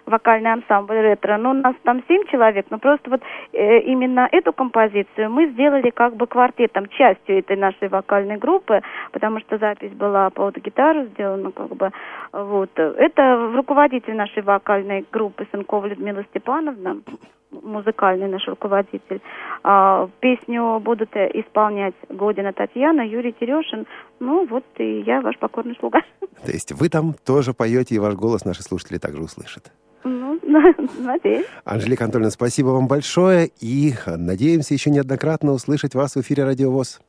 вокальный ансамбль ретро. Ну, у нас там семь человек, но просто вот э, именно эту композицию мы сделали как бы квартетом, частью этой нашей вокальной группы, потому что запись была под гитару сделана как бы. Вот. Это руководитель нашей вокальной группы Сынкова Людмила Степановна музыкальный наш руководитель. А, песню будут исполнять Година Татьяна, Юрий Терешин. Ну, вот и я, ваш покорный слуга. То есть вы там тоже поете, и ваш голос наши слушатели также услышат? Ну, надеюсь. Анжелика Анатольевна, спасибо вам большое. И надеемся еще неоднократно услышать вас в эфире «Радио ВОЗ».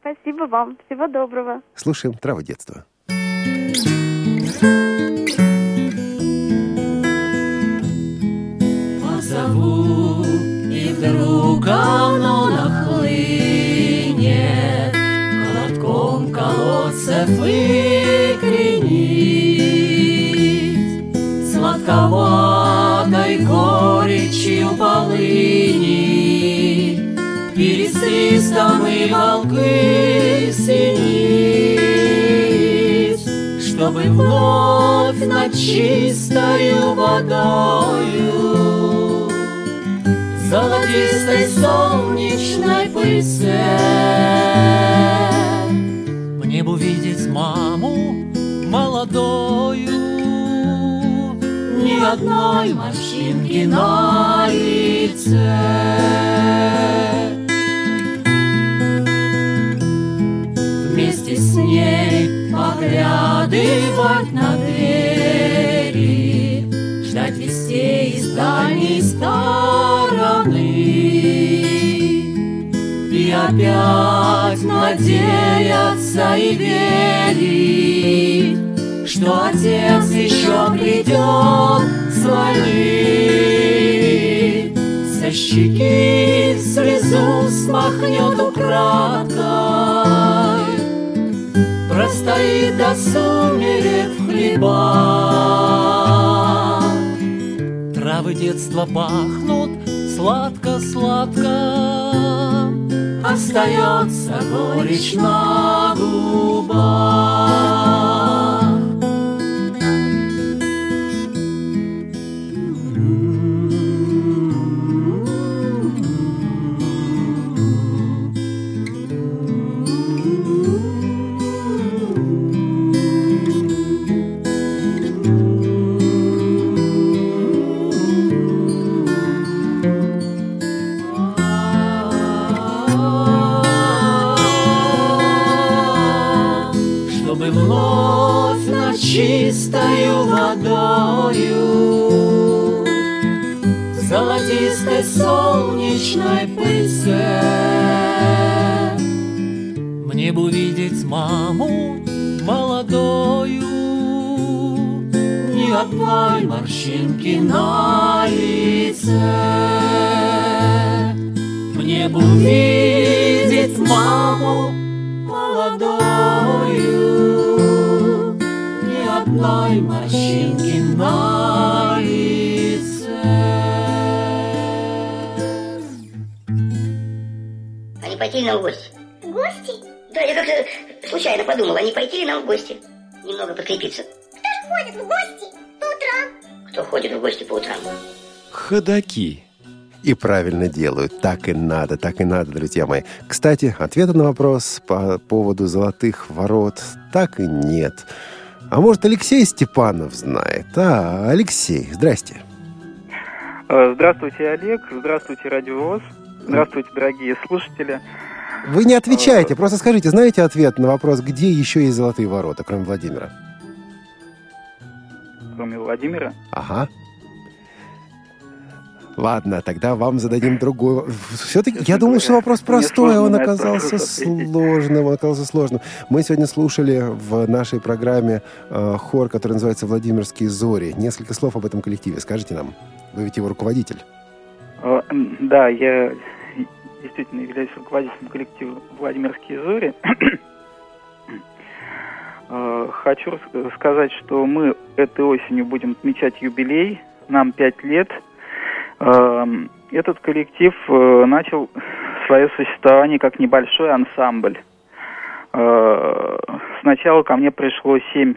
Спасибо вам. Всего доброго. Слушаем «Травы детства». Позову, и вдруг оно нахлынет, Холодком колодцев выкренит сладковатой горечью полыни, Пересвистом и волкы синиц, Чтобы вновь над чистою водою Золотистой солнечной пыльце одной морщинки на лице. Вместе с ней поглядывать на двери, ждать вестей из дальней стороны. И опять надеяться и верить, что отец еще придет с войны. Со щеки слезу смахнет украдкой, Простоит до сумерек хлеба. Травы детства пахнут сладко-сладко, Остается горечь на губах. Подкрепиться. Кто же ходит в гости по утрам? Кто ходит в гости по утрам? Ходаки. И правильно делают. Так и надо, так и надо, друзья мои. Кстати, ответа на вопрос по поводу золотых ворот так и нет. А может, Алексей Степанов знает? А, Алексей, здрасте. Э, Здравствуйте, Олег. Здравствуйте, Радио ВОЗ. Здравствуйте, дорогие слушатели. Вы не отвечаете, просто скажите, знаете ответ на вопрос, где еще есть золотые ворота, кроме Владимира? Кроме Владимира. Ага. Ладно, тогда вам зададим другой. Все-таки я думал, что вопрос простой, а он оказался сложным. Он оказался сложным. Мы сегодня слушали в нашей программе э, хор, который называется «Владимирские зори». Несколько слов об этом коллективе. Скажите нам. Вы ведь его руководитель. М, Да, я действительно являюсь руководителем коллектива «Владимирские зори». Э, Хочу рас- сказать, что мы этой осенью будем отмечать юбилей. Нам пять лет. Эм, Этот коллектив э, начал свое существование как небольшой ансамбль. Э, Сначала ко мне пришло семь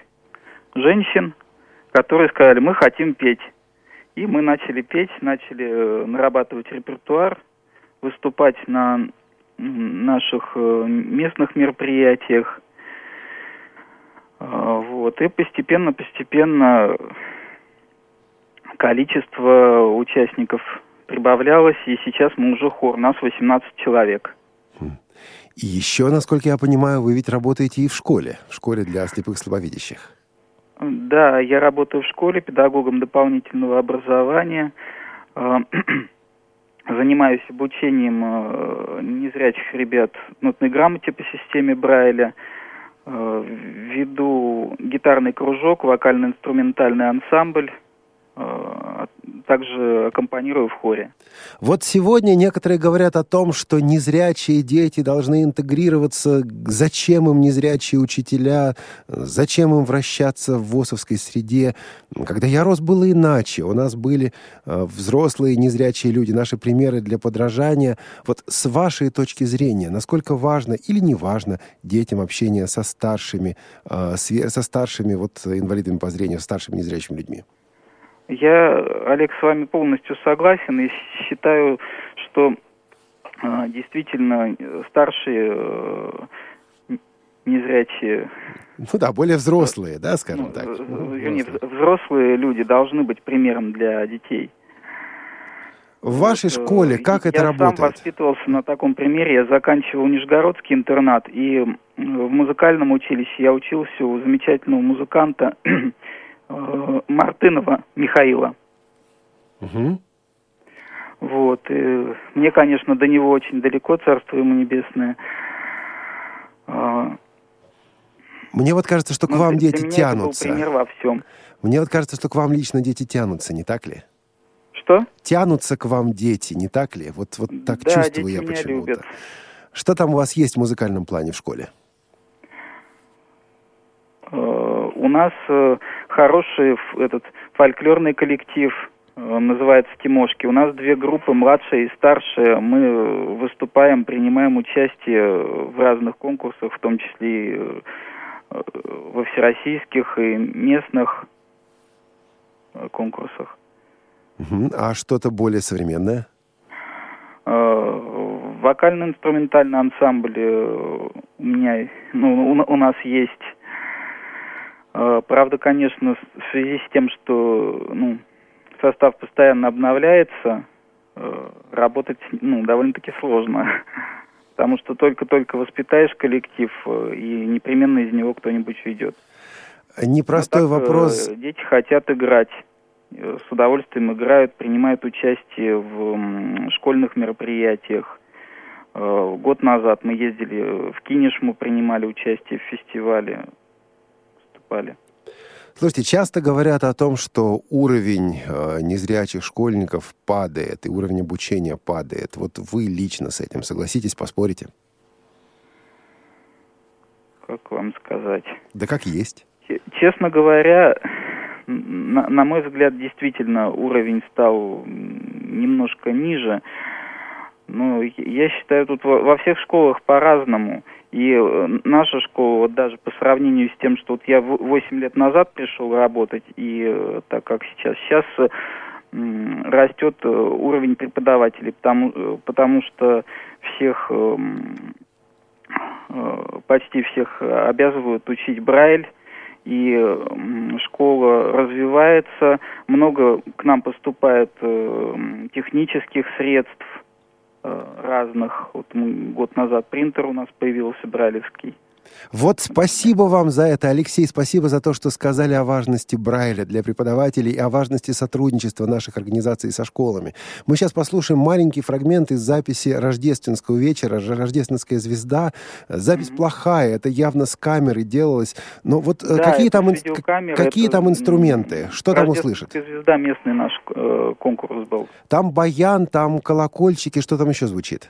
женщин, которые сказали, мы хотим петь. И мы начали петь, начали э, нарабатывать репертуар, выступать на наших э, местных мероприятиях. А, Вот. И постепенно-постепенно количество участников прибавлялось, и сейчас мы уже хор, нас 18 человек. И еще, насколько я понимаю, вы ведь работаете и в школе. В школе для слепых и слабовидящих. Да, я работаю в школе педагогом дополнительного образования. Э, Занимаюсь обучением э, незрячих ребят нотной грамоте по системе Брайля. Э, Веду гитарный кружок, вокально-инструментальный ансамбль. Э, Также аккомпанирую в хоре. Вот сегодня некоторые говорят о том, что незрячие дети должны интегрироваться. Зачем им незрячие учителя? Зачем им вращаться в ВОСовской среде? Когда я рос, было иначе. У нас были э, взрослые незрячие люди, наши примеры для подражания. Вот с вашей точки зрения, насколько важно или не важно детям общение со старшими, э, со старшими вот инвалидами по зрению, старшими незрячими людьми? Я, Олег, с вами полностью согласен и считаю, что э, действительно э, старшие э, незрячие, Ну да, более взрослые, да, скажем так. э, вернее, вз- взрослые люди должны быть примером для детей. В вашей Э, школе как это я работает? сам воспитывался на таком примере. Я заканчивал Нижегородский интернат, и в музыкальном училище я учился у замечательного музыканта э, Мартынова Михаила. Мгм. Вот. И мне, конечно, до него очень далеко, царство ему небесное. А, Мне вот кажется, что к но вам для дети тянутся. пример во всем. Мне вот кажется, что к вам лично дети тянутся, не так ли? Что? Тянутся к вам дети, не так ли? Вот, вот так Да, чувствую я почему-то. Что там у вас есть в музыкальном плане в школе? Э, У нас э, хороший этот фольклорный коллектив, называется «Тимошки». У нас две группы, младшая и старшая. Мы выступаем, принимаем участие в разных конкурсах, в том числе и э, во всероссийских и местных э, конкурсах. А что-то более современное? Э, Вокально-инструментальный ансамбль у меня, ну, у нас есть. Э, Правда, конечно, в связи с тем, что ну, состав постоянно обновляется, э, работать ну, довольно-таки сложно. Потому что только-только воспитаешь коллектив, э, и непременно из него кто-нибудь уйдет. Непростой Ну, так, э, вопрос. Дети хотят играть. С удовольствием играют, принимают участие в школьных мероприятиях. Год назад мы ездили в Кинеш, мы принимали участие в фестивале, выступали. Слушайте, часто говорят о том, что уровень э, незрячих школьников падает, и уровень обучения падает. Вот вы лично с этим согласитесь, поспорите? Как вам сказать? Да как есть. Честно говоря, на, на мой взгляд, действительно уровень стал немножко ниже. Но я- я считаю, тут во, во всех школах по-разному. И э, наша школа, вот даже по сравнению с тем, что вот я 8 лет назад пришел работать, и э, так как сейчас, сейчас э, растет уровень преподавателей, потому, потому что всех, почти всех обязывают учить Брайль, и школа развивается, много к нам поступает технических средств разных. Вот год назад принтер у нас появился брайлевский. Вот спасибо вам за это, Алексей. Спасибо за то, что сказали о важности Брайля для преподавателей и о важности сотрудничества наших организаций со школами. Мы сейчас послушаем маленький фрагмент из записи рождественского вечера «Ж- «Рождественская звезда». Запись плохая, это явно с камеры делалось. Но вот э, Да, какие, там, какие это, там инструменты? Что там? «Рождественская звезда» местный наш э, конкурс был. Там баян, там колокольчики, что там еще звучит?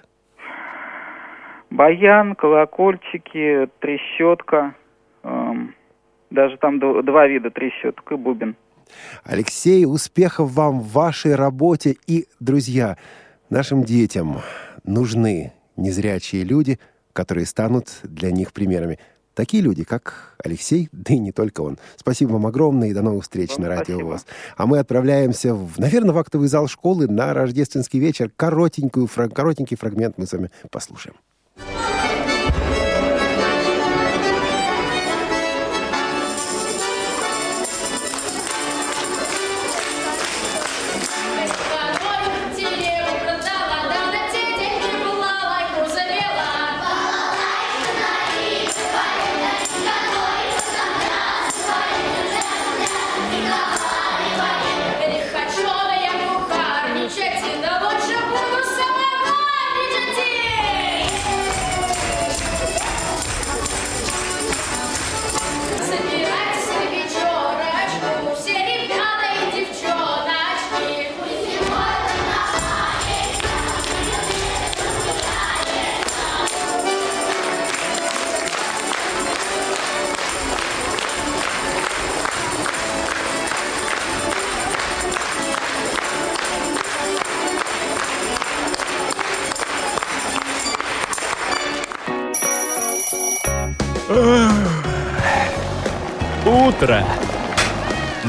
Баян, колокольчики, трещотка. эм, даже там два вида трещоток и бубен. Алексей, успехов вам в вашей работе. И, друзья, нашим детям нужны незрячие люди, которые станут для них примерами. Такие люди, как Алексей, да и не только он. Спасибо вам огромное и до новых встреч Вам на Радио спасибо. ВОЗ. А мы отправляемся, в, наверное, в актовый зал школы на рождественский вечер. Коротенькую, коротенький фрагмент мы с вами послушаем.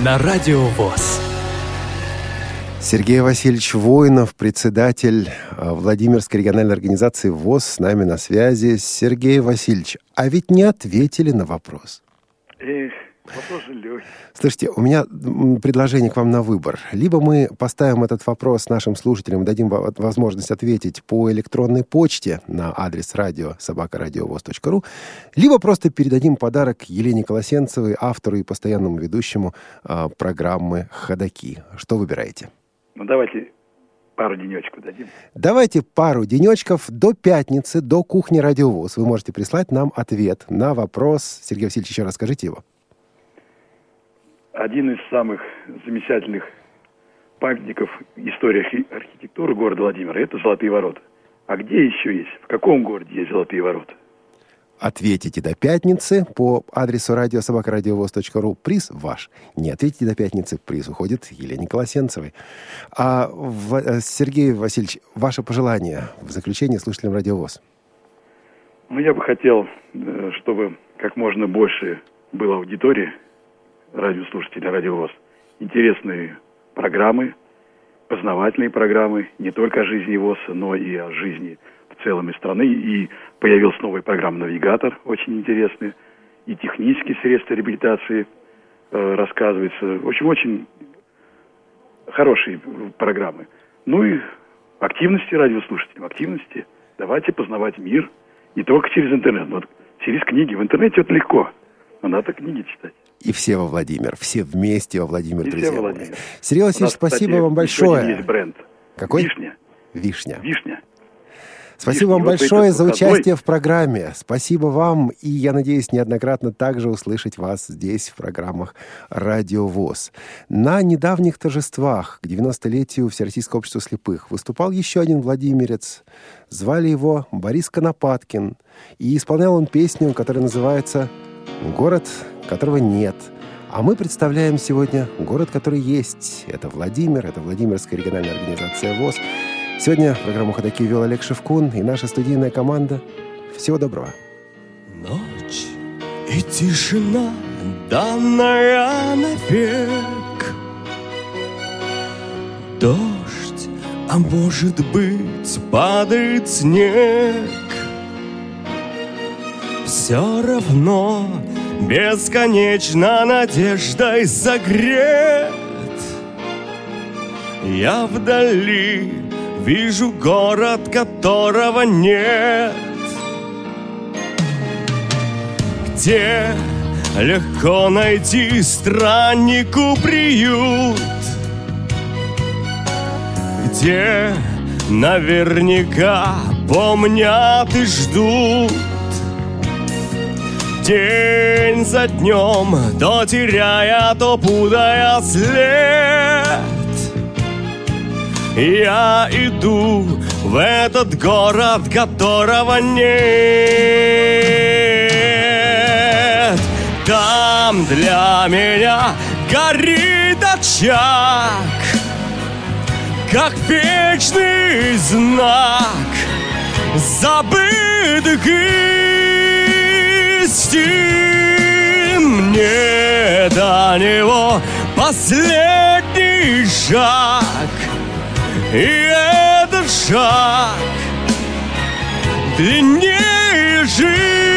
На Радио ВОЗ. Сергей Васильевич Воинов, председатель э, Владимирской региональной организации ВОЗ, с нами на связи. Сергей Васильевич, а ведь не ответили на вопрос. Слушайте, у меня предложение к вам на выбор. Либо мы поставим этот вопрос нашим слушателям, дадим во- возможность ответить по электронной почте на адрес радио собакарадиовоз.ру, либо просто передадим подарок Елене Колосенцевой, автору и постоянному ведущему а, программы «Ходоки». Что выбираете? Ну, давайте пару денечку дадим. Давайте пару денечков до пятницы, до кухни «Радиовоз». Вы можете прислать нам ответ на вопрос. Сергей Васильевич, еще расскажите его. Один из самых замечательных памятников истории архи- архитектуры города Владимира – это Золотые ворота. А где еще есть? В каком городе есть Золотые ворота? Ответите до пятницы по адресу радиособакарадиовоз.ру. Приз ваш. Не ответите до пятницы, приз уходит Елене Колосенцевой. А, В- э, Сергей Васильевич, ваше пожелание в заключение слушателям радиовоз. Ну, я бы хотел, э, чтобы как можно больше было аудитории радиослушателей радиовоз. Интересные программы, познавательные программы, не только о жизни ВОЗ, но и о жизни в целом и страны. И появилась новая программа «Навигатор», очень интересная. И технические средства реабилитации э, рассказывается. В общем, очень хорошие программы. Ну и активности радиослушателям, активности. Давайте познавать мир не только через интернет, но через книги. В интернете это легко, но надо книги читать. И все во Владимир. Все вместе во Владимир, И друзья. Владимир. Сергей Васильевич, нас, спасибо кстати, вам большое. есть бренд. Какой? Вишня. Вишня. Вишня. Спасибо вам Вишня. Вот большое за участие в программе. Спасибо вам. И я надеюсь неоднократно также услышать вас здесь, в программах «Радио ВОЗ». На недавних торжествах к 90-летию Всероссийского общества слепых выступал еще один владимирец. Звали его Борис Конопаткин. И исполнял он песню, которая называется «Город, которого нет». А мы представляем сегодня город, который есть. Это Владимир, это Владимирская региональная организация ВОЗ. Сегодня программу «Ходоки» вел Олег Шевкун и наша студийная команда. Всего доброго. Ночь и тишина, данная навек. Дождь, а может быть, падает снег. Все равно бесконечно надеждой согрет. Я вдали вижу город, которого нет. Где легко найти страннику приют, Где наверняка помнят и ждут. День за днем, то теряя, то путая след. Я иду в этот город, которого нет. Там для меня горит очаг, как вечный знак забытых истин. Мне до него последний шаг, и этот шаг длиннее жизни.